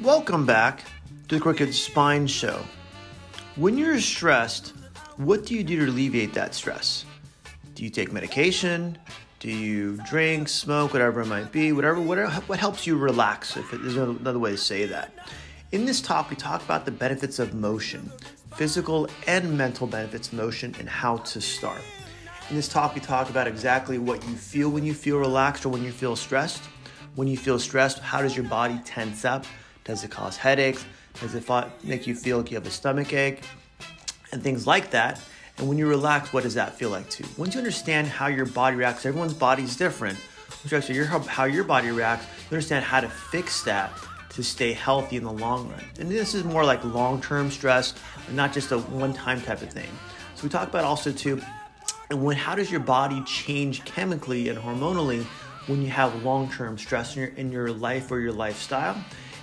Welcome back to the Crooked Spine Show. When you're stressed, what do you do to alleviate that stress? Do you take medication? Do you drink, smoke, whatever it might be, whatever, whatever what helps you relax, if it, there's another way to say that. In this talk, we talk about the benefits of motion, physical and mental benefits of motion, and how to start. In this talk, we talk about exactly what you feel when you feel relaxed or when you feel stressed. When you feel stressed, how does your body tense up? Does it cause headaches? Does it make you feel like you have a stomach ache? And things like that. And when you relax, what does that feel like too? Once you understand how your body reacts, everyone's body is different. Which actually your, how your body reacts, you understand how to fix that to stay healthy in the long run. And this is more like long-term stress, not just a one-time type of thing. So we talk about also too, and when how does your body change chemically and hormonally when you have long-term stress in your in your life or your lifestyle?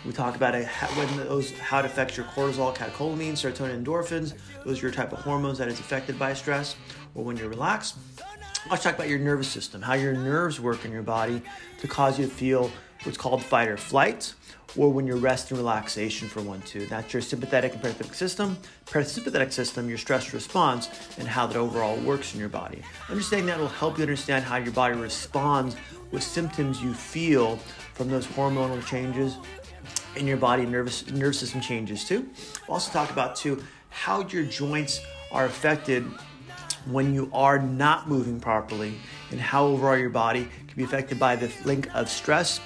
We talk about when those, how it affects your cortisol, catecholamines, serotonin, endorphins. Those are your type of hormones that is affected by stress or when you're relaxed. Let's talk about your nervous system, how your nerves work in your body to cause you to feel what's called fight or flight, or when you're rest and relaxation for one, two. That's your sympathetic and parasympathetic system. Parasympathetic system, your stress response, and how that overall works in your body. Understanding that will help you understand how your body responds with symptoms you feel from those hormonal changes in your body, nervous nervous system changes too. We'll also talk about too how your joints are affected when you are not moving properly and how overall your body can be affected by the link of stress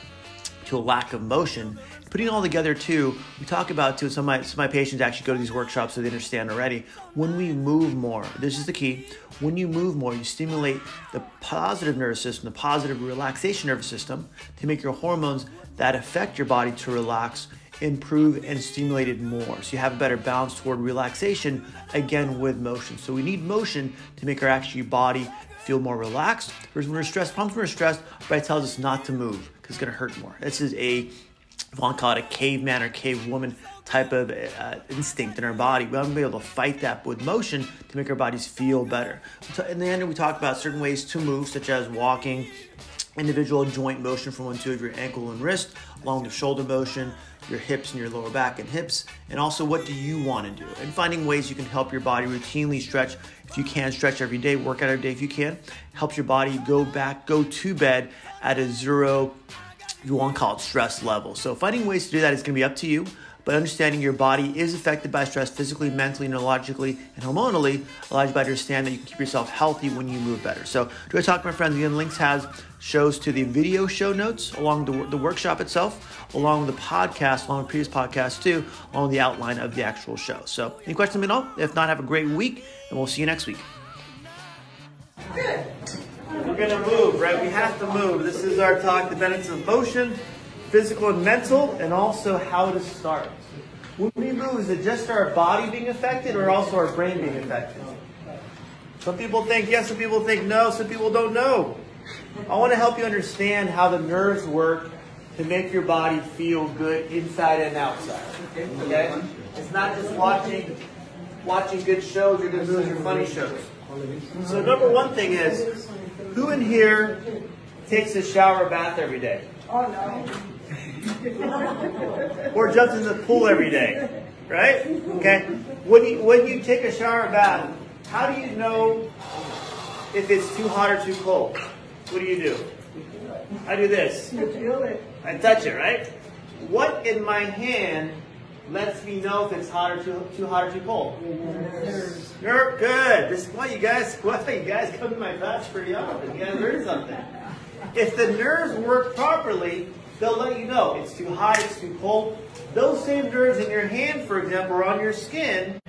to a lack of motion. Putting it all together too, we talk about too, some of my, some of my patients actually go to these workshops so they understand already. When we move more, this is the key, when you move more, you stimulate the positive nervous system, the positive relaxation nervous system to make your hormones that affect your body to relax improve and stimulate it more. So you have a better balance toward relaxation again with motion. So we need motion to make our actually body feel more relaxed. Whereas when we're stressed, sometimes when we're stressed, our body tells us not to move because it's going to hurt more. This is a want to call it a caveman or cavewoman type of uh, instinct in our body. We want to be able to fight that with motion to make our bodies feel better. In the end, we talk about certain ways to move, such as walking, individual joint motion from one to of your ankle and wrist, along with shoulder motion, your hips and your lower back and hips, and also what do you want to do, and finding ways you can help your body routinely stretch. If you can stretch every day, work out every day if you can, helps your body go back, go to bed at a zero, you want to call it stress level. So finding ways to do that is going to be up to you but understanding your body is affected by stress physically, mentally, neurologically, and hormonally allows you to understand that you can keep yourself healthy when you move better. So, do I talk to my friends? Again, links has shows to the video show notes along the, the workshop itself, along the podcast, along with previous podcasts too, along the outline of the actual show. So, any questions, me know. If not, have a great week, and we'll see you next week. Good. We're gonna move, right? We have to move. This is our talk, the benefits of motion physical and mental, and also how to start. When we move, is it just our body being affected or also our brain being affected? Some people think yes, some people think no, some people don't know. I want to help you understand how the nerves work to make your body feel good inside and outside. Okay? It's not just watching watching good shows or good movies or funny shows. So number one thing is, who in here takes a shower or bath every day? Oh no. or jumps in the pool every day, right? Okay. When you when you take a shower or bath, how do you know if it's too hot or too cold? What do you do? I do this. I touch it, right? What in my hand lets me know if it's hot or too too hot or too cold? Nerve. Good. This is why you guys why you guys come to my class pretty often. You guys learn something. If the nerves work properly, they'll let you know it's too hot, it's too cold. Those same nerves in your hand, for example, or on your skin,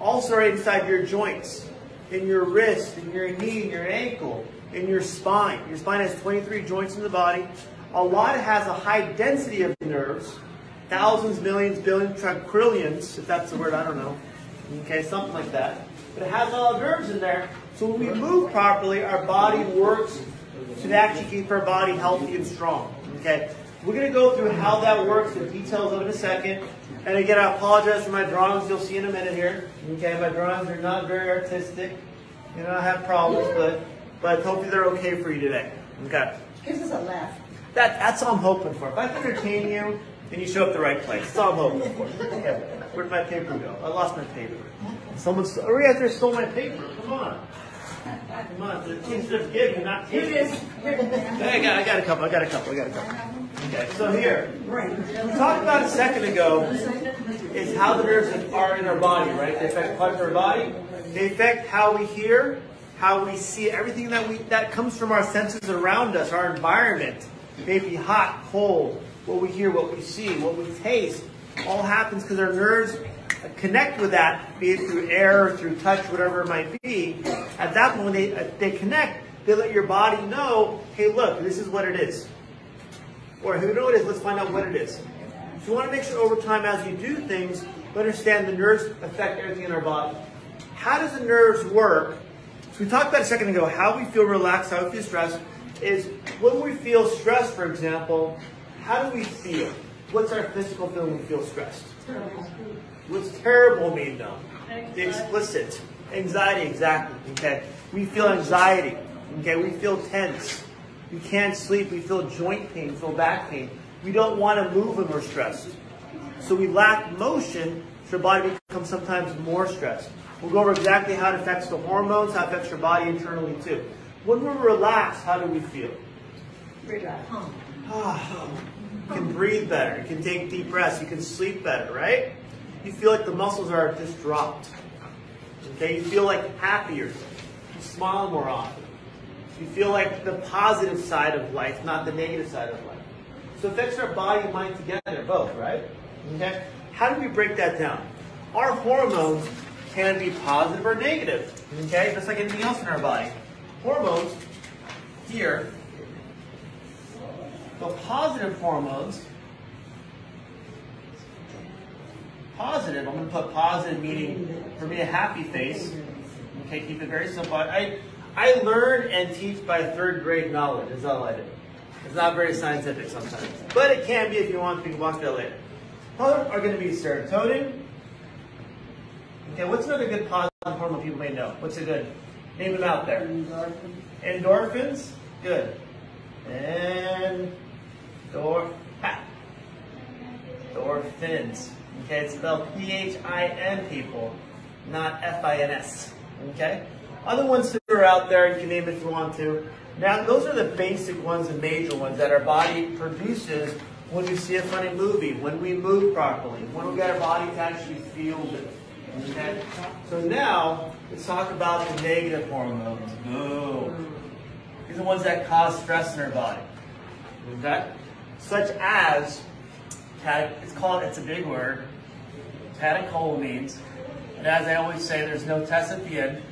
also are inside your joints, in your wrist, in your knee, in your ankle, in your spine. Your spine has 23 joints in the body. A lot has a high density of nerves, thousands, millions, billions, trillions, if that's the word, I don't know. Okay, something like that. But it has all the nerves in there. So when we move properly, our body works to actually keep our body healthy and strong. Okay, we're going to go through how that works, the details of it in a second. And again, I apologize for my drawings. You'll see in a minute here. Okay, my drawings are not very artistic. You know, I have problems, but but hopefully they're okay for you today. Okay. Gives us a laugh. That, that's all I'm hoping for. If I can entertain you, then you show up the right place. That's all I'm hoping for. Okay. Where'd my paper go? I lost my paper. Someone's oh yeah, there stole my paper. Come on. Come on. The teams just give you, not take it. I got, I got a couple. I got a couple. I got a couple. Okay. So here, we talked about a second ago is how the nerves are in our body, right? They affect parts of our body. They affect how we hear, how we see everything that we that comes from our senses around us, our environment. Maybe hot, cold, what we hear, what we see, what we taste, all happens because our nerves connect with that, be it through air, or through touch, whatever it might be. At that point, when they, uh, they connect, they let your body know, hey, look, this is what it is. Or who know what it is, let's find out what it is. So you want to make sure over time as you do things, you understand the nerves affect everything in our body. How does the nerves work? So we talked about a second ago, how we feel relaxed, how we feel stressed, is when we feel stressed, for example, how do we feel? What's our physical feeling when we feel stressed? Terrible. What's terrible mean though? The explicit. Anxiety, exactly. Okay. We feel anxiety. Okay. We feel tense. We can't sleep. We feel joint pain, feel back pain. We don't want to move when we're stressed. So we lack motion, so our body becomes sometimes more stressed. We'll go over exactly how it affects the hormones, how it affects your body internally too. When we're relaxed, how do we feel? Relax. You can breathe better. You can take deep breaths. You can sleep better, right? You feel like the muscles are just dropped. Okay, you feel like happier. You smile more often. You feel like the positive side of life, not the negative side of life. So it affects our body and mind together, both, right? Okay? How do we break that down? Our hormones can be positive or negative. Okay? Just like anything else in our body. Hormones here the positive hormones, positive, I'm going to put positive meaning for me a happy face. Okay, keep it very simple. I, I learn and teach by third grade knowledge, is all I do. It's not very scientific sometimes. But it can be if you want, we can walk that later. What are going to be serotonin. Okay, what's another good positive hormone people may know? What's a good? Name them out there. Endorphins. Endorphins? Good. And Dor, ha. Dorphins. Okay, it's spelled P-H-I-N, people, not F-I-N-S. Okay? Other ones that are out there, you can name if you want to. Now, those are the basic ones, the major ones that our body produces when you see a funny movie, when we move properly, when we get our body to actually feel good. Okay? So now, let's talk about the negative hormones. Boo. Hmm. These are the ones that cause stress in our body. Okay? Such as, it's called, it's a big word, catecholamines. And as I always say, there's no test at the end.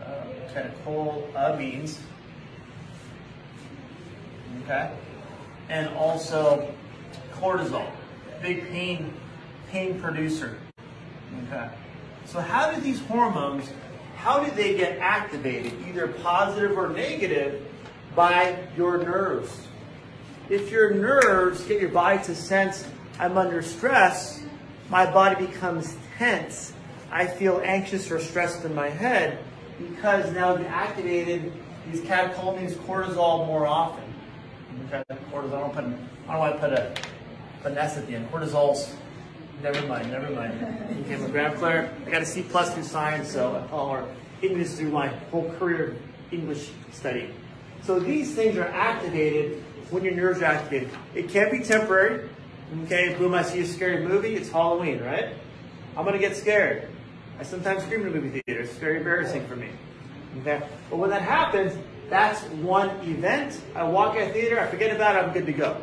Uh, catecholamines. Okay? And also cortisol, big pain, pain producer. Okay? So how do these hormones, how do they get activated, either positive or negative, by your nerves. If your nerves get your body to sense, I'm under stress, my body becomes tense. I feel anxious or stressed in my head because now I've activated these catecholamines, cortisol more often. Okay, cortisol, I don't, put, I don't want to put a, put an S at the end. Cortisol's, never mind, never mind. Okay, a grad player. I got a C plus through science, so, or English through my whole career English study. So these things are activated when your nerves are activated. It can be temporary. Okay, boom, I see a scary movie, it's Halloween, right? I'm gonna get scared. I sometimes scream in a movie theater. It's very embarrassing for me. Okay? But when that happens, that's one event. I walk out of theater, I forget about it, I'm good to go.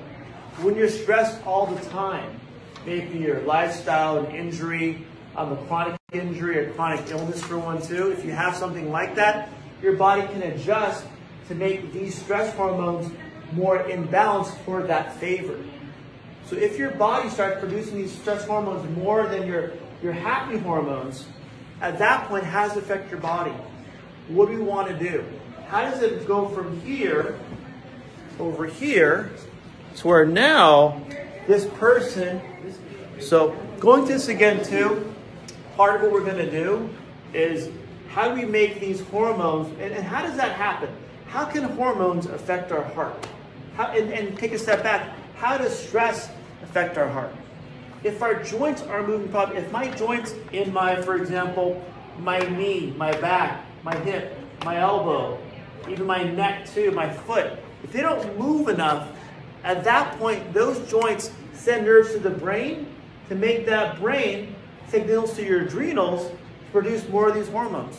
When you're stressed all the time, maybe your lifestyle, an injury, um, a chronic injury, a chronic illness for one too, if you have something like that, your body can adjust to make these stress hormones more in balance toward that favor. So if your body starts producing these stress hormones more than your, your happy hormones, at that point, does it affect your body? What do we want to do? How does it go from here over here to where now this person, so going to this again too, part of what we're going to do is how do we make these hormones, and, and how does that happen? How can hormones affect our heart? How, and, and take a step back, how does stress affect our heart? If our joints are moving properly, if my joints in my, for example, my knee, my back, my hip, my elbow, even my neck too, my foot, if they don't move enough, at that point, those joints send nerves to the brain to make that brain signals to your adrenals to produce more of these hormones.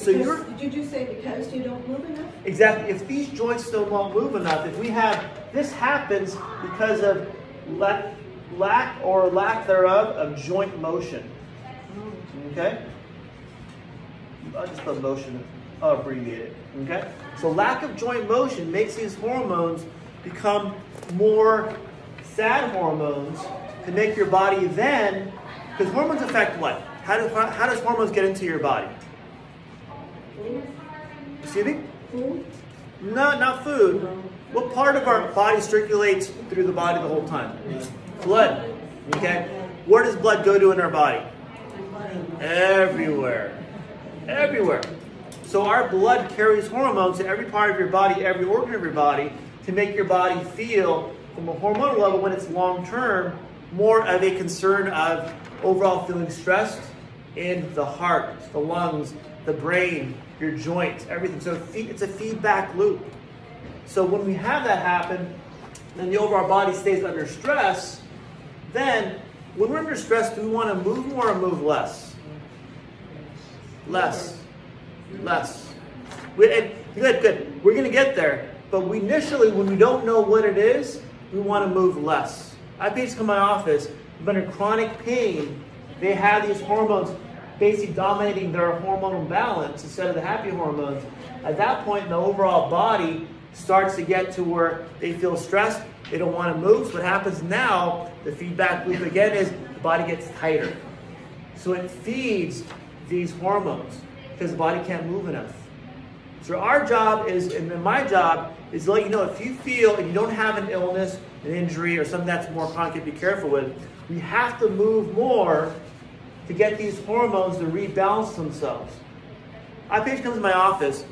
So because, you're. Did you say because you don't move enough? Exactly. If these joints still won't move enough, if we have this happens because of lack, lack or lack thereof of joint motion. Okay. I'll just put motion abbreviated. Okay. So lack of joint motion makes these hormones become more sad hormones to make your body then, because hormones affect what? How, do, how does hormones get into your body? Excuse me? No, not food. What part of our body circulates through the body the whole time? Blood. Okay? Where does blood go to in our body? Everywhere. Everywhere. So our blood carries hormones to every part of your body, every organ of your body, to make your body feel, from a hormonal level, when it's long term, more of a concern of overall feeling stressed in the heart, the lungs, the brain, your joints, everything. So it's a feedback loop. So when we have that happen, and the overall body stays under stress, then when we're under stress, do we want to move more or move less? Less. Less. We, good, good. We're going to get there. But we initially, when we don't know what it is, we want to move less. I have patients come to my office, but in chronic pain, they have these hormones basically dominating their hormonal balance instead of the happy hormones. At that point, the overall body starts to get to where they feel stressed, they don't want to move. So what happens now, the feedback loop again is the body gets tighter. So it feeds these hormones because the body can't move enough. So our job is, and my job is to let you know if you feel and you don't have an illness, an injury, or something that's more chronic, be careful with. We have to move more to get these hormones to rebalance themselves. A patient comes to my office,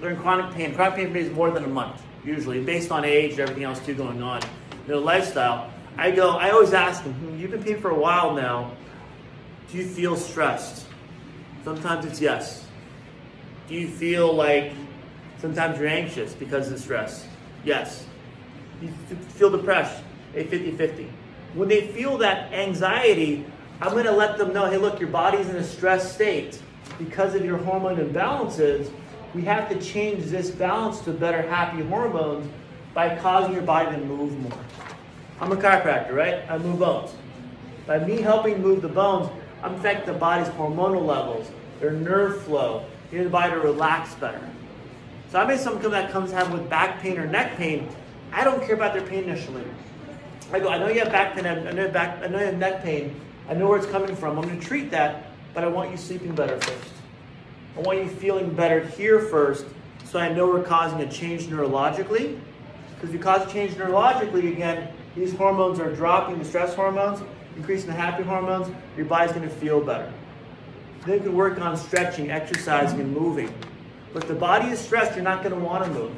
they're in chronic pain. Chronic pain is more than a month, usually, based on age and everything else too going on, their lifestyle. I go, I always ask them, hmm, you've been pain for a while now. Do you feel stressed? Sometimes it's yes. Do you feel like sometimes you're anxious because of stress? Yes. You feel depressed? A 50 50. When they feel that anxiety, I'm going to let them know hey, look, your body's in a stress state because of your hormone imbalances. We have to change this balance to better happy hormones by causing your body to move more. I'm a chiropractor, right? I move bones. By me helping move the bones, I'm affecting the body's hormonal levels, their nerve flow, getting the body to relax better. So I may someone that comes have with back pain or neck pain. I don't care about their pain initially. I go, I know you have back pain, I know you have, back, I know you have neck pain. I know where it's coming from. I'm going to treat that, but I want you sleeping better first. I want you feeling better here first so I know we're causing a change neurologically. Because if you cause a change neurologically, again, these hormones are dropping, the stress hormones, increasing the happy hormones, your body's going to feel better. Then you can work on stretching, exercising, and moving. But if the body is stressed, you're not going to want to move.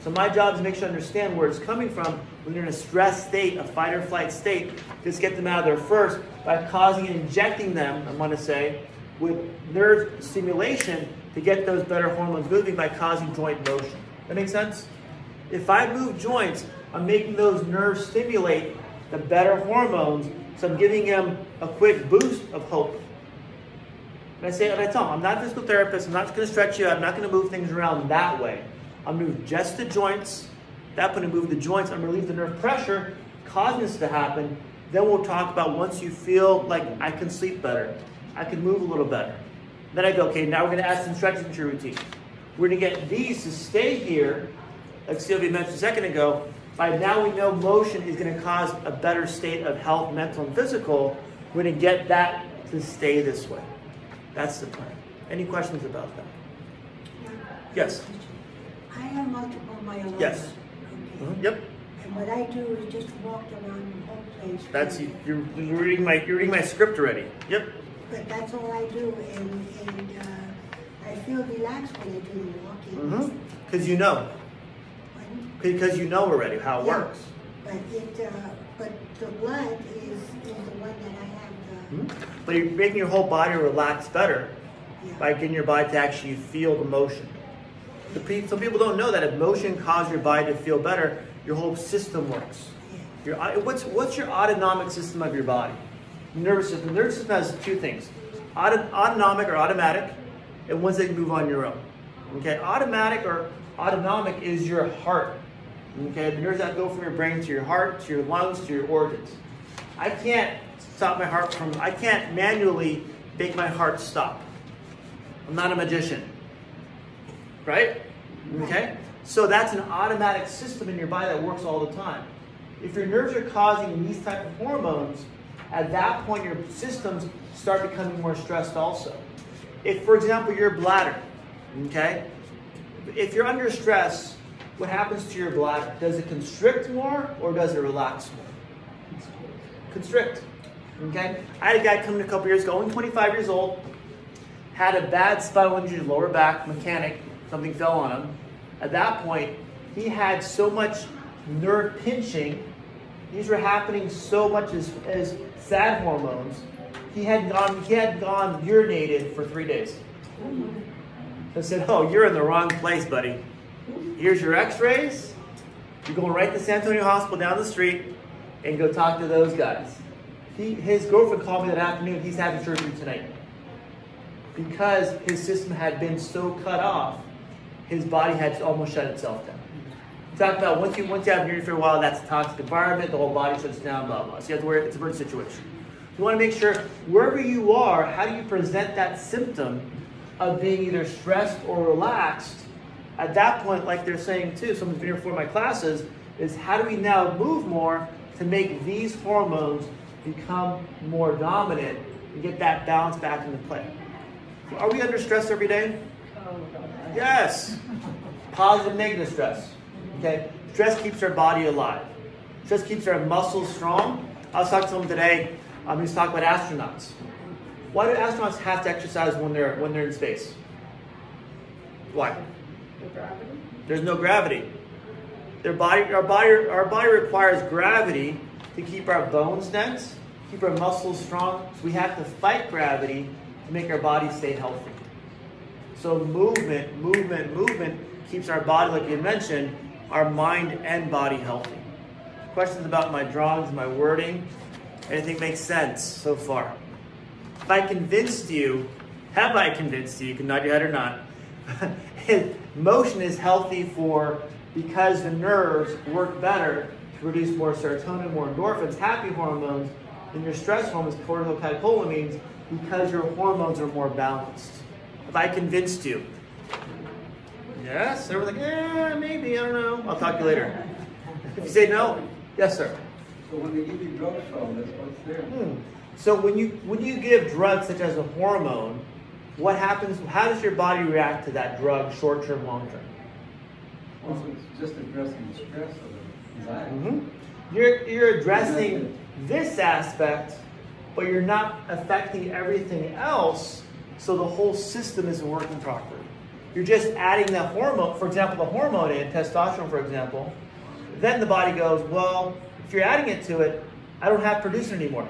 So my job is to make sure I understand where it's coming from when you're in a stress state, a fight or flight state. Just get them out of there first by causing and injecting them, I want to say, with nerve stimulation to get those better hormones moving by causing joint motion. That makes sense? If I move joints, I'm making those nerves stimulate the better hormones, so I'm giving them a quick boost of hope. And I say, and I tell them, I'm not a physical therapist, I'm not to stretch you, I'm not to move things around that way. I'll move just the joints. At That point, I move the joints, I'm relieve the nerve pressure, causing this to happen. Then we'll talk about once you feel like I can sleep better, I can move a little better. Then I go, okay, now we're going to add some stretches into your routine. We're going to get these to stay here, like Sylvia mentioned a second ago. By now we know motion is going to cause a better state of health, mental and physical. We're to get that to stay this way. That's the plan. Any questions about that? Yes. I have multiple myeloma. Yes. Okay. Mhm. Yep. And what I do is just walk around the whole place. That's you're, you're reading my you're reading my script already. Yep. But that's all I do, and, and uh, I feel relaxed when I do the walking. Mhm. Because you know. Because you know already how it Yeah. works. But it, uh, but the blood is, is the one that I have the, Mhm. But you're making your whole body relax better yeah. by getting your body to actually feel the motion. The some people don't know that if motion causes your body to feel better, your whole system works. Your, uh, what's, what's your autonomic system of your body? Nervous system. The nervous system has two things Auto, autonomic or automatic, and ones that can move on your own. Okay, automatic or autonomic is your heart. Okay, the nerves that go from your brain to your heart, to your lungs, to your organs. I can't stop my heart from, I can't manually make my heart stop. I'm not a magician. Right? Okay? So that's an automatic system in your body that works all the time. If your nerves are causing these type of hormones, at that point your systems start becoming more stressed also. If, for example, your bladder, okay? If you're under stress, what happens to your bladder? Does it constrict more or does it relax more? Constrict. Okay? I had a guy come in a couple years ago, only 25 years old, had a bad spinal injury, lower back, mechanic, something fell on him. At that point, he had so much nerve pinching. These were happening so much as, as sad hormones. He had gone he had gone urinated for three days. I said, Oh, you're in the wrong place, buddy. Here's your x-rays. You're going right to San Antonio Hospital down the street and go talk to those guys. He, his girlfriend called me that afternoon. He's having surgery tonight because his system had been so cut off, his body had almost shut itself down. Talk about uh, once you once you have immunity for a while, that's a toxic environment. The whole body shuts down. Blah blah. So you have to worry. It's a burn situation. You want to make sure wherever you are, how do you present that symptom of being either stressed or relaxed? At that point, like they're saying too, someone's been here for my classes, is how do we now move more to make these hormones become more dominant and get that balance back into play? Are we under stress every day? Oh, Yes. Positive, negative stress. Okay. Stress keeps our body alive. Stress keeps our muscles strong. I was talking to someone today. Um, he was talking about astronauts. Why do astronauts have to exercise when they're when they're in space? Why? There's no gravity. Their body, our body, our body requires gravity to keep our bones dense, keep our muscles strong. So we have to fight gravity to make our body stay healthy. So movement, movement, movement keeps our body, like you mentioned, our mind and body healthy. Questions about my drawings, my wording? Anything makes sense so far? If I convinced you, have I convinced you? You can nod your head or not. Motion is healthy for because the nerves work better to produce more serotonin, more endorphins, happy hormones, than your stress hormones, cortisol, catecholamines, because your hormones are more balanced. If I convinced you, yes, everyone's like, yeah, maybe, I don't know. I'll talk to you later. If you say no, yes, sir. So when they give you drugs from, that's what's there. Hmm. So when you when you give drugs such as a hormone, what happens? How does your body react to that drug, short term, long term? Also, it's just addressing the stress of the anxiety. Mm-hmm. You're you're addressing this aspect, but you're not affecting everything else. So the whole system isn't working properly. You're just adding that hormone. For example, the hormone in testosterone, for example. Then the body goes, well, if you're adding it to it, I don't have it anymore.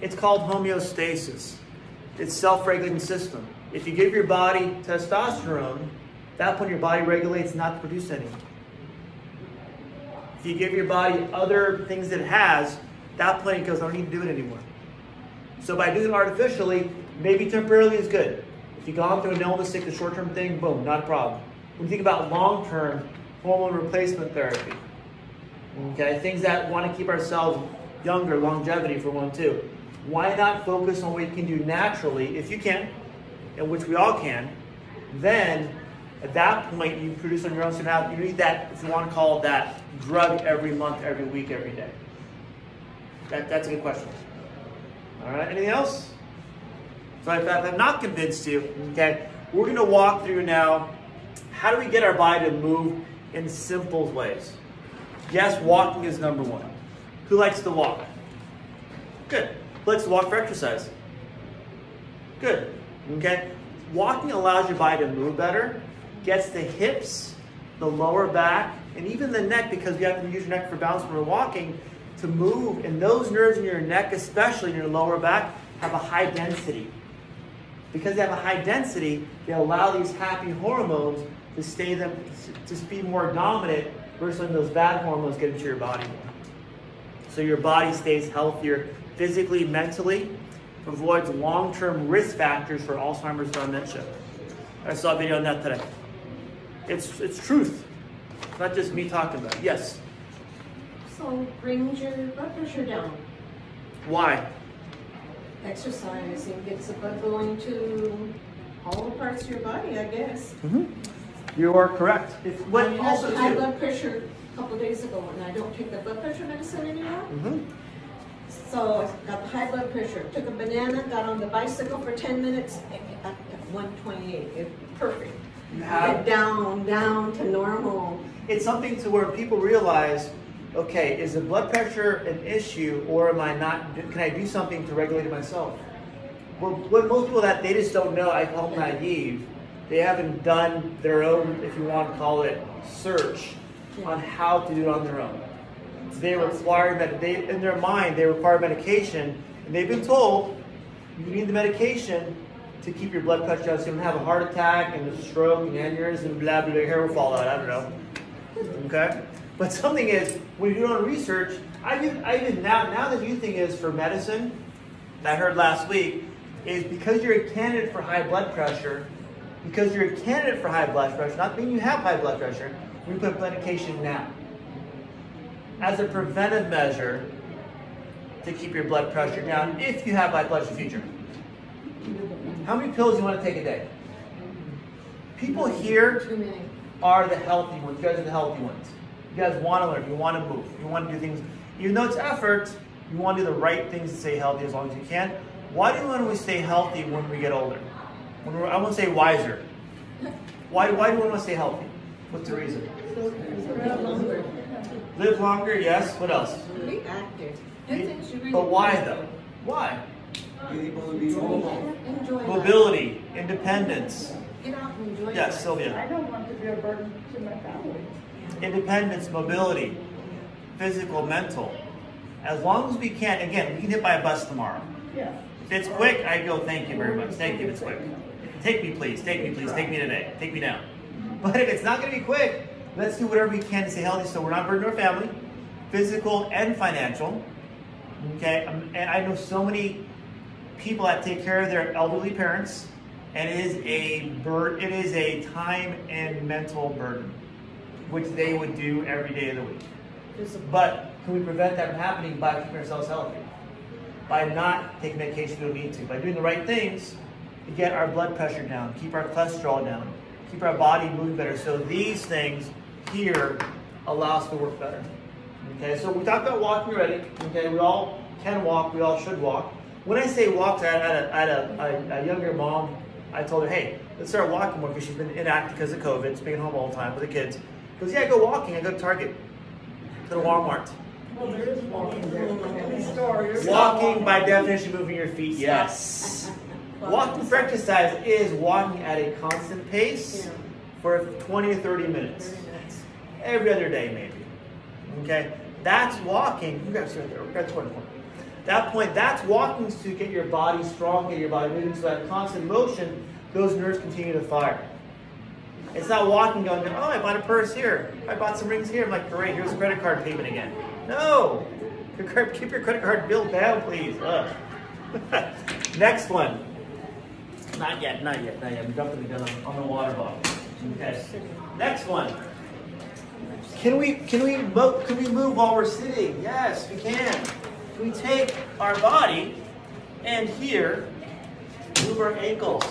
It's called homeostasis. It's self-regulating system. If you give your body testosterone, that point your body regulates not to produce any. If you give your body other things that it has, that point it goes, I don't need to do it anymore. So by doing it artificially, maybe temporarily is good. If you've gone through an illness, take the short-term thing, boom, not a problem. When you think about long-term hormone replacement therapy, okay, things that want to keep ourselves younger, longevity for one too. Why not focus on what you can do naturally, if you can, and which we all can, then at that point you produce on your own. So now you need that, if you want to call it that, drug every month, every week, every day. That, that's a good question. All right, anything else? So if I've not convinced you, okay, we're to walk through now how do we get our body to move in simple ways? Yes, walking is number one. Who likes to walk? Good. Who likes to walk for exercise? Good. Okay. Walking allows your body to move better, gets the hips, the lower back, and even the neck because you have to use your neck for balance when we're walking to move. And those nerves in your neck, especially in your lower back, have a high density. Because they have a high density, they allow these happy hormones to stay them to be more dominant versus when those bad hormones get into your body more. So your body stays healthier physically, mentally, avoids long-term risk factors for Alzheimer's dementia. I saw a video on that today. It's it's truth, not just me talking about it. Yes. So it brings your blood pressure down. Why? Exercising gets the blood going to all the parts of your body, I guess. Mm-hmm. You are correct. It's I what had also high blood pressure a couple days ago, and I don't take the blood pressure medicine anymore. Mm-hmm. So I got the high blood pressure. Took a banana, got on the bicycle for 10 minutes, at 128. It's perfect. You Went down, down to normal. it's something to where people realize, okay, is the blood pressure an issue, or am I not? Can I do something to regulate it myself? Well, what most people that they just don't know, I call them naive. They haven't done their own, if you want to call it, search on how to do it on their own. They require that they in their mind they require medication, and they've been told you need the medication to keep your blood pressure down so you don't have a heart attack and a stroke and aneurysm and blah blah blah hair will fall out. I don't know. Okay? But something is, when you do your own research, I even, I even now, now the new thing is for medicine, that I heard last week, is because you're a candidate for high blood pressure, because you're a candidate for high blood pressure, not meaning you have high blood pressure, we put medication now. As a preventive measure to keep your blood pressure down if you have high blood pressure in future. How many pills do you want to take a day? People here are the healthy ones. You guys are the healthy ones. You guys want to learn. You want to move. You want to do things. Even though it's effort, you want to do the right things to stay healthy as long as you can. Why do you want to stay healthy when we get older? When we're, I won't say wiser. Why, why do we want to stay healthy? What's the reason? Live longer. Live longer, yes. What else? Be active. Do things you really But why though? Why? Be able to be mobile. Enjoy life. Mobility, independence. Get out and enjoy Yes, life. Sylvia. I don't want to be a burden to my family. Independence, mobility, physical, mental. As long as we can, again, we can hit by a bus tomorrow. Yeah. If it's quick, I go, thank you very much. Thank you if it's quick. Take me, please. Take me, please. Take me today. Take me down. But if it's not going to be quick, let's do whatever we can to stay healthy so we're not burdening our family, physical and financial. Okay? Um, And I know so many people that take care of their elderly parents, and it is a bur- it is a time and mental burden, which they would do every day of the week. But can we prevent that from happening by keeping ourselves healthy? By not taking medication we don't need to, by doing the right things to get our blood pressure down, keep our cholesterol down, keep our body moving better. So these things here allow us to work better. Okay, so we talked about walking already. Okay, we all can walk, we all should walk. When I say walk, I had a, I had a, a, a younger mom. I told her, hey, let's start walking more because she's been inactive because of COVID, being home all the time with the kids. She goes, yeah, go walking. I go to Target, to the Walmart. Well, there is walking there. Any store. you're- Walking by definition, moving your feet. Yes. Walking for exercise is walking at a constant pace Yeah. for 20 or 30 minutes. 30 minutes. Every other day, maybe. Okay? That's walking. You guys right there. That's one point. That point, that's walking to get your body strong, get your body moving. So that constant motion, those nerves continue to fire. It's not walking going, oh, I bought a purse here. I bought some rings here. I'm like, great, here's a credit card payment again. No! Keep your credit card bill down, please. Next one. Not yet, not yet, not yet. I'm jumping the gun on, on the water bottle. Okay. Next one. Can we can we mo- can we move while we're sitting? Yes, we can. We take our body and here move our ankles.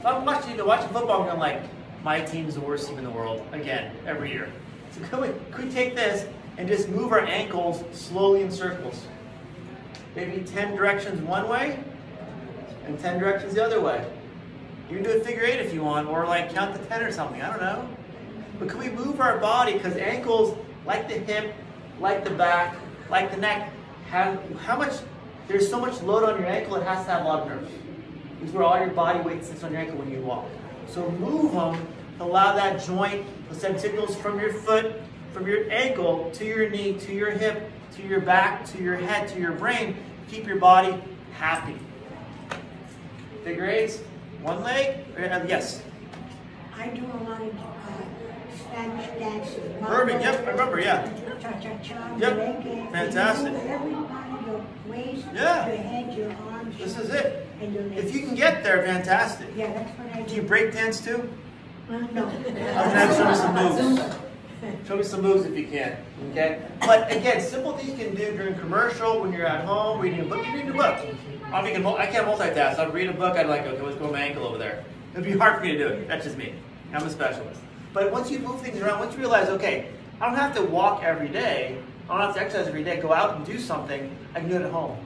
If I'm watching watching football I'm like, my team's the worst team in the world again every year. So could we could we take this and just move our ankles slowly in circles? Maybe ten directions one way and ten directions the other way. You can do a figure eight if you want, or like count to ten or something. I don't know. But can we move our body? Because ankles, like the hip, like the back, like the neck, have how much? There's so much load on your ankle. It has to have a lot of nerves. It's where all your body weight sits on your ankle when you walk. So move them allow that joint to send signals from your foot, from your ankle to your knee, to your hip, to your back, to your head, to your brain. Keep your body happy. Figure eights, one leg, uh, yes. I do a lot of uh, Spanish dancing. Perfect, yep, I remember, yeah. Cha-cha-cha, Yep, fantastic. Every part of your waist, Yeah. your head, your arms. This is it. And your legs. If you can get there, fantastic. Yeah, that's what I Do you do. break dance too? No. I'm gonna show me some moves. Show me some moves if you can. Okay? But again, simple things you can do during commercial, when you're at home, reading a book. You read a book. I, I can't multitask. I'd read a book, I'd like, okay, what's going on my ankle over there? It'd be hard for me to do it. That's just me. I'm a specialist. But once you move things around, once you realize, okay, I don't have to walk every day, I don't have to exercise every day, go out and do something, I can do it at home.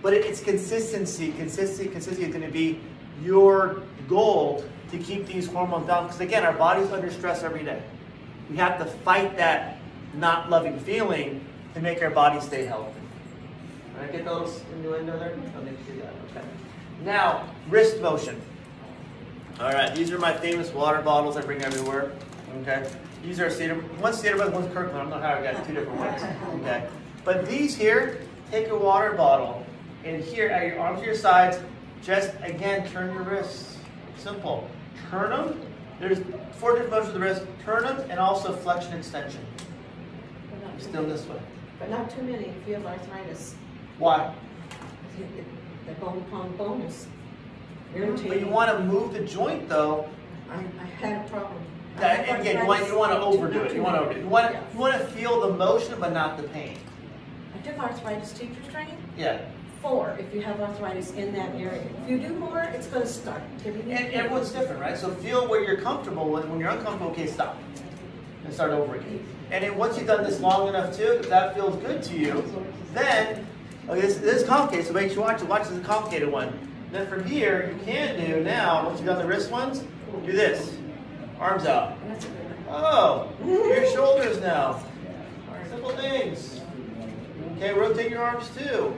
But it's consistency. Consistency, consistency is going to be your goal to keep these hormones down. Because again, our body's under stress every day. We have to fight that not loving feeling to make our body stay healthy. Did I get those innuendo there? I'll make sure that. Okay. Now, wrist motion. All right, these are my famous water bottles I bring everywhere. Okay. These are Cedar, one's Cedar Brook, one's Kirkland. I don't know how I got two different ones. Okay. But these here, take a water bottle and here at your arms to your sides, just again turn your wrists. Simple. Turn them. There's four different motions of the wrist. Turn them and also flexion extension. But not too Still many. this way. But not too many if you have arthritis. Why? The bone upon bone is But you want to move the joint though. I, I had a problem. That, and again, you want you want to overdo it. You want to overdo it. You want you want to feel the motion but not the pain. I took arthritis teacher's training. Yeah. Four, if you have arthritis in that area. If you do more, it's gonna start giving you. And everyone's different, right? So feel where you're comfortable. When, when you're uncomfortable, okay, stop and start over again. And then once you've done this long enough too, if that feels good to you, then okay, this, this is complicated. So make sure you watch it. Watch this is a complicated one. Then from here, you can do now. Once you've done the wrist ones, do this. Arms out. That's a good one. Oh, your shoulders now. Simple things. Okay, rotate your arms too.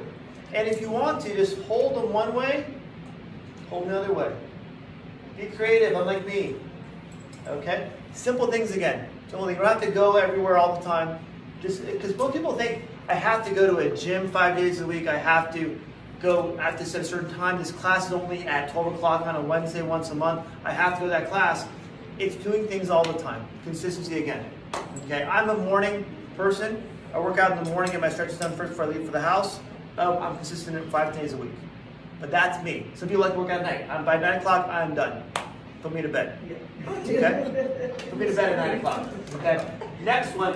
And if you want to, just hold them one way, hold them the other way. Be creative, unlike me. Okay? Simple things again. You don't have to go everywhere all the time. Just because most people think I have to go to a gym five days a week. I have to go. Have to set a certain time. This class is only at 12 o'clock on a Wednesday once a month. I have to go to that class. It's doing things all the time. Consistency again. Okay, I'm a morning person. I work out in the morning, get my stretches done first before I leave for the house. Uh, I'm consistent five days a week. But that's me. Some people like to work out at night. I'm, by 9 o'clock, I'm done. Put me to bed. Okay? Put me to bed at 9 o'clock. Okay? Next one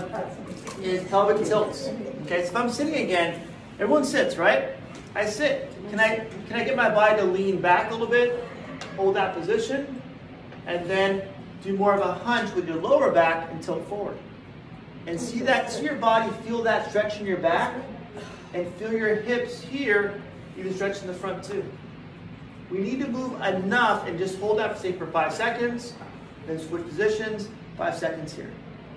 is pelvic tilts. Okay, so if I'm sitting again, everyone sits, right? I sit. Can I can I get my body to lean back a little bit? Hold that position, and then do more of a hunch with your lower back and tilt forward. And see that, see your body, feel that stretch in your back, and feel your hips here, even stretch in the front too. We need to move enough and just hold that, say, for five seconds, then switch positions, five seconds here.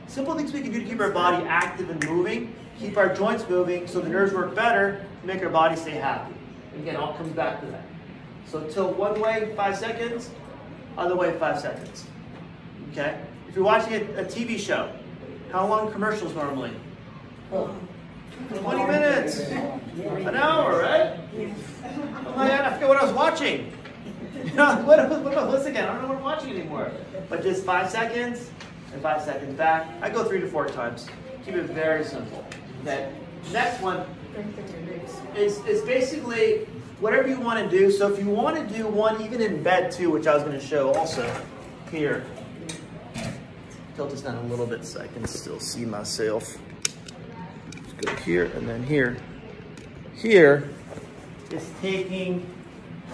Simple things we can do to keep our body active and moving, keep our joints moving so the nerves work better, make our body stay happy. Again, all comes back to that. So tilt one way, five seconds, other way, five seconds. Okay? If you're watching a, a TV show, how long commercials normally? Um, 20 minutes, an hour, right? Oh my God, I forget what I was watching. What, what, what was again? I don't know what I'm watching anymore. But just five seconds and five seconds back. I go three to four times. Keep it very simple. Okay. Next one is, is basically whatever you want to do. So if you want to do one even in bed too, which I was going to show also here. Tilt this down a little bit so I can still see myself. Go here and then here. Here is taking,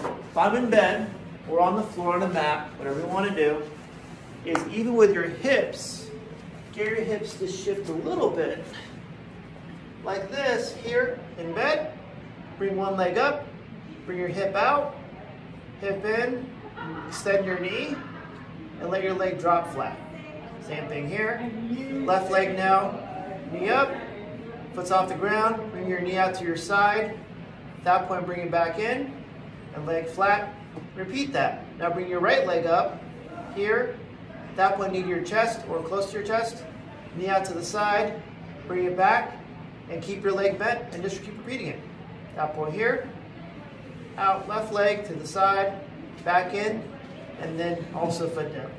if I'm in bed or on the floor on a mat, whatever you want to do, is even with your hips, get your hips to shift a little bit like this here in bed. Bring one leg up, bring your hip out, hip in, extend your knee, and let your leg drop flat. Same thing here. Left leg now, knee up, foot's off the ground, bring your knee out to your side. At that point, bring it back in, and leg flat. Repeat that. Now bring your right leg up here, At that point, knee to your chest or close to your chest. Knee out to the side. Bring it back and keep your leg bent and just keep repeating it. At that point here. Out, left leg to the side, back in, and then also foot down.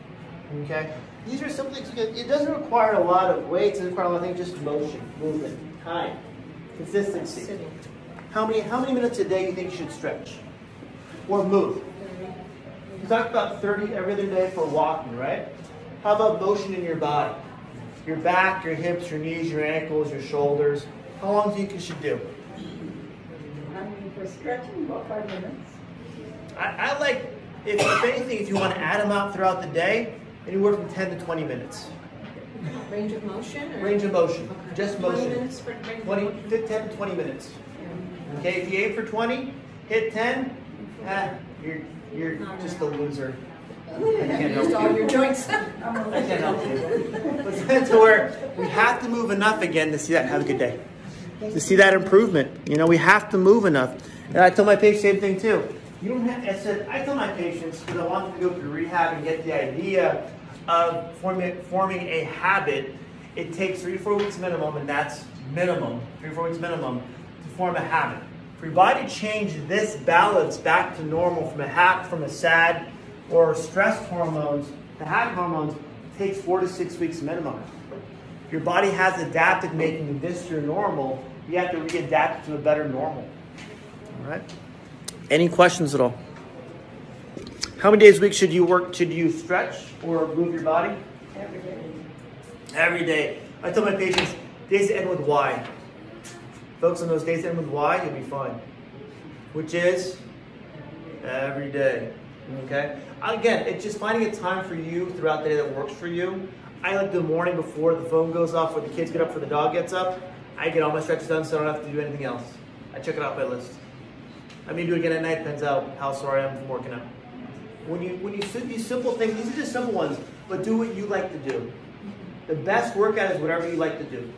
Okay? These are simple things. It doesn't require a lot of weights. It doesn't require a lot of things, just motion, movement, time, consistency. Sitting. How many, how many minutes a day do you think you should stretch? Or move? You talked about 30 every other day for walking, right? How about motion in your body? Your back, your hips, your knees, your ankles, your shoulders. How long do you think you should do? I mean, for stretching, about five minutes. I, I like, if, if anything, if you want to add them out throughout the day, anywhere from 10 to 20 minutes. Range of motion or? Range of motion, Okay. just 20 motion. minutes for range of 20, motion? 10 to 20 minutes. Yeah. Okay, if you aim for 20, hit 10, ah, you're, you're just a loser. can't help Used all you. your joints. I can't help you. But that's to where we have to move enough again to see that. Have a good day. To see that improvement. You know, we have to move enough. And I tell my patients the same thing too. You don't have, I said, I tell my patients, because I want them to go through rehab and get the idea of forming, a habit, it takes three to four weeks minimum, and that's minimum, three to four weeks minimum, to form a habit. For your body to change this balance back to normal from a hap, from a sad or stress hormones to happy hormones takes four to six weeks minimum. If your body has adapted making this your normal, you have to readapt to a better normal. All right. Any questions at all? How many days a week should you work? Should you stretch or move your body? Every day. Every day. I tell my patients, days that end with Y. Focus on those days that end with Y, you'll be fine. Which is every day. Okay? Again, it's just finding a time for you throughout the day that works for you. I like the morning before the phone goes off, or the kids get up, or the dog gets up. I get all my stretches done so I don't have to do anything else. I check it off my list. I may do it again at night, depends out how sore I am from working out. When you when you these simple things, these are just simple ones, but do what you like to do. The best workout is whatever you like to do.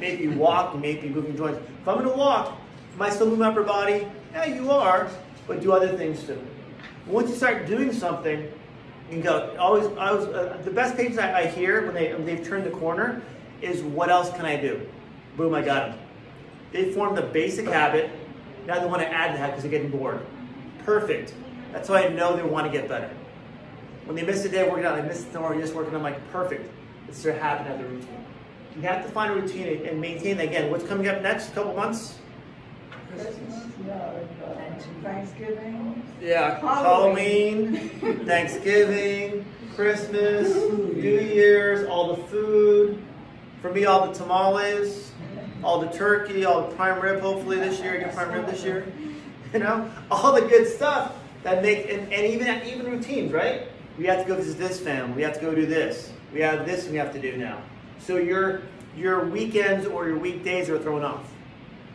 Maybe walk, maybe your joints. If I'm gonna walk, am I still moving my upper body? Yeah, you are, but do other things too. Once you start doing something, you can go. Always, always uh, the best patients I, I hear when they when they've turned the corner is what else can I do? Boom, I got them. They formed the basic habit. Now they want to add to that because they're getting bored. Perfect. That's why I know they want to get better. When they miss a day working out, they miss tomorrow, you're just working, I'm like, perfect. It's their habit, now their routine. You have to find a routine and maintain again. What's coming up next? couple months? Christmas, no, uh, Thanksgiving. Yeah, Halloween. Halloween, Thanksgiving, Christmas, New Year's, all the food. For me, all the tamales, all the turkey, all the prime rib. Hopefully this year, I get prime rib this year. You know, all the good stuff that make and, and even even routines, right? We have to go visit this family. We have to go do this. We have this we have to do now. So your your weekends or your weekdays are thrown off.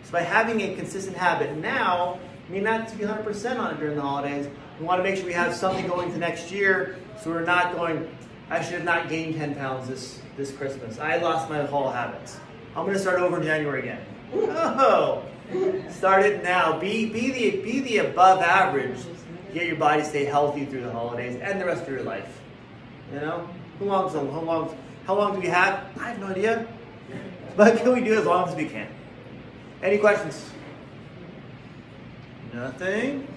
So by having a consistent habit now, I mean not to be 100% on it during the holidays. We want to make sure we have something going to next year, so we're not going. I should have not gained 10 pounds this this Christmas. I lost my whole habits. I'm going to start over in January again. Oh, start it now. Be be the be the above average. Get your body stay healthy through the holidays and the rest of your life. You know, how long? How long? How long do we have? I have no idea. But can we do as long as we can? Any questions? Nothing.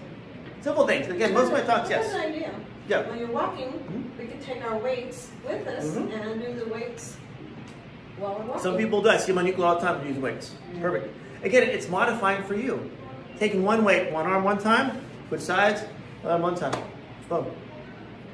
Simple things. Again, most of my thoughts, yes. an idea. Yeah. When you're walking, Mhm. we can take our weights with us Mhm. and do the weights while we're walking. Some people do. I see my Euclid all the time using weights. Perfect. Again, it's modifying for you. Taking one weight, one arm one time, switch sides, other arm one time. Boom.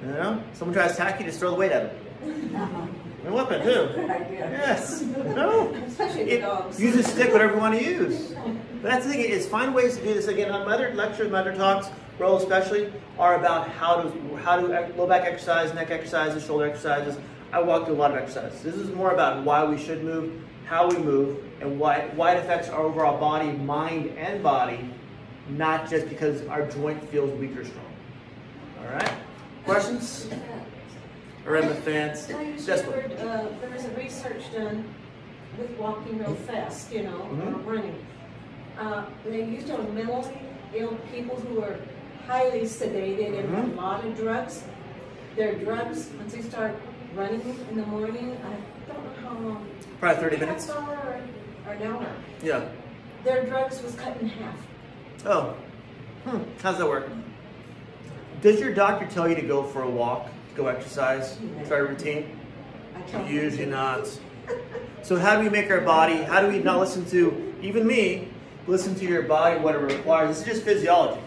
You know? Someone tries to attack you, just throw the weight at them. Uh-huh. A weapon too. Yes. No. Especially It- dogs. use a stick, whatever you want to use. But that's the thing is find ways to do this. Again, on my other lectures, my other talks, Roll especially, are about how to how to low back exercise, neck exercises, shoulder exercises. I walk through a lot of exercises. This is more about why we should move, how we move, and why why it affects our overall body, mind, and body, not just because our joint feels weak or strong. All right. Questions? Or in the? I Just discovered uh, there was a research done with walking real fast, you know, Mhm. or running. Uh, they used on mentally ill people who were highly sedated and Mhm. on a lot of drugs. Their drugs, once they start running in the morning, I don't know how long. Probably 30 Half minutes. hour or, or an hour. Yeah. Their drugs was cut in half. Oh. Hmm. How's that work? Does your doctor tell you to go for a walk, go exercise, try a routine? I tell them Usually not. So how do we make our body? How do we not listen to even me? Listen to your body, what it requires. This is just physiology.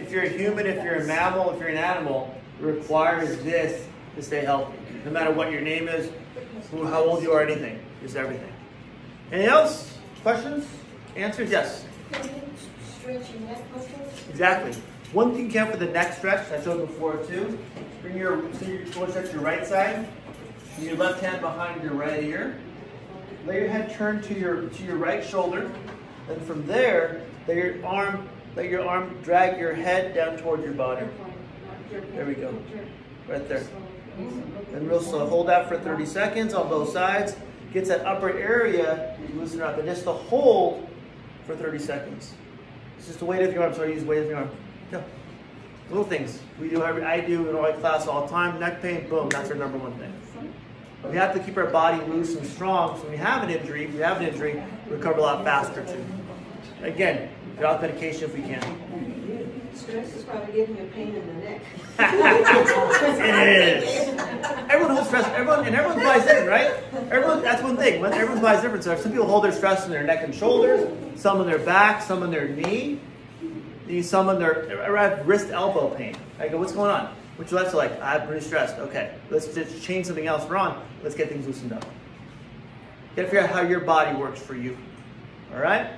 If you're a human, if you're a mammal, if you're an animal, it requires this to stay healthy. No matter what your name is, who, how old you are, anything, just everything. Anything else? Questions? Answers? Yes. Muscles? Exactly. One thing you can for the neck stretch, I showed before too. Bring your, so you want to stretch your right side. Your left hand behind your right ear. Let your head turn to your to your right shoulder. Then from there, let your arm let your arm drag your head down toward your body. There we go. Right there. Then real slow. Hold that for 30 seconds on both sides. Gets that upper area, you loosen up. And just the hold for 30 seconds. It's just the weight of your arm, so I use the weight of your arm. Go. Little things. We do every I do in all my class all the time. Neck pain, boom, that's our number one thing. We have to keep our body loose and strong. So when we have an injury, if we have an injury, recover a lot faster too. Again, off medication if we can. Stress is probably giving you a pain in the neck. It is. Everyone holds stress. Everyone and everyone buys different, right? Everyone. That's one thing. When everyone buys different. So some people hold their stress in their neck and shoulders, some in their back, some in their knee, some in their I have wrist elbow pain. I go, what's going on? What's your life like? I'm pretty stressed. Okay, let's just change something else. We're on. Let's get things loosened up. Got to figure out how your body works for you. All right.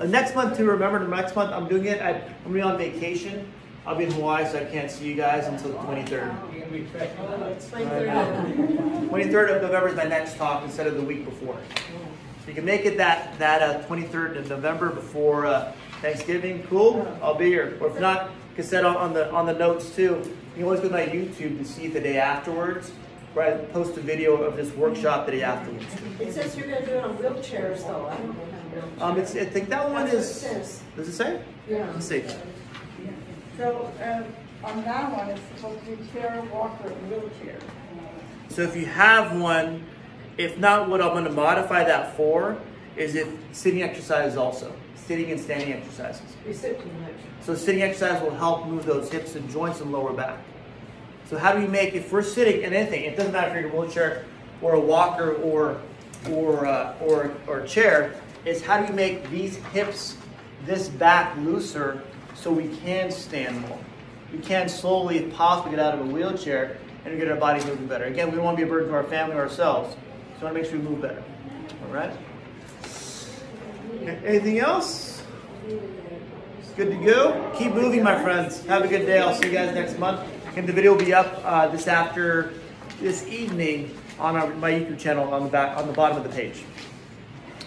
Uh, next month to Remember, the next month I'm doing it. I, I'm gonna be on vacation. I'll be in Hawaii, so I can't see you guys until the 23rd. You're gonna be tracking that. Explain further. 23rd of November is my next talk instead of the week before. So you can make it that that uh, 23rd of November before uh, Thanksgiving. Cool, I'll be here. Or if not, I on, on the on the notes too, you can always go to my YouTube to see the day afterwards, where I post a video of this workshop the day afterwards. It says you're gonna do it on wheelchairs though. I don't know how wheelchairs. Um, it's I think that one is, what it is. says. Does it say? Yeah. Let's see. So, um, on that one, it's supposed to be chair, walker, and wheelchair. So if you have one, if not, what I'm going to modify that for is if sitting exercises also, sitting and standing exercises. You sit too much. So sitting exercise will help move those hips and joints and lower back. So how do we make if we're sitting in anything? It doesn't matter if you're in a wheelchair or a walker or or uh, or or a chair. Is how do you make these hips, this back looser so we can stand more? We can slowly, if possible, get out of a wheelchair and get our body moving better. Again, we don't want to be a burden to our family or ourselves. So we want to make sure we move better. All right. Anything else? Good to go. Keep moving, my friends. Have a good day. I'll see you guys next month. And the video will be up uh, this after this evening on our, my YouTube channel on the back on the bottom of the page.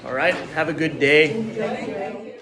All right. Have a good day.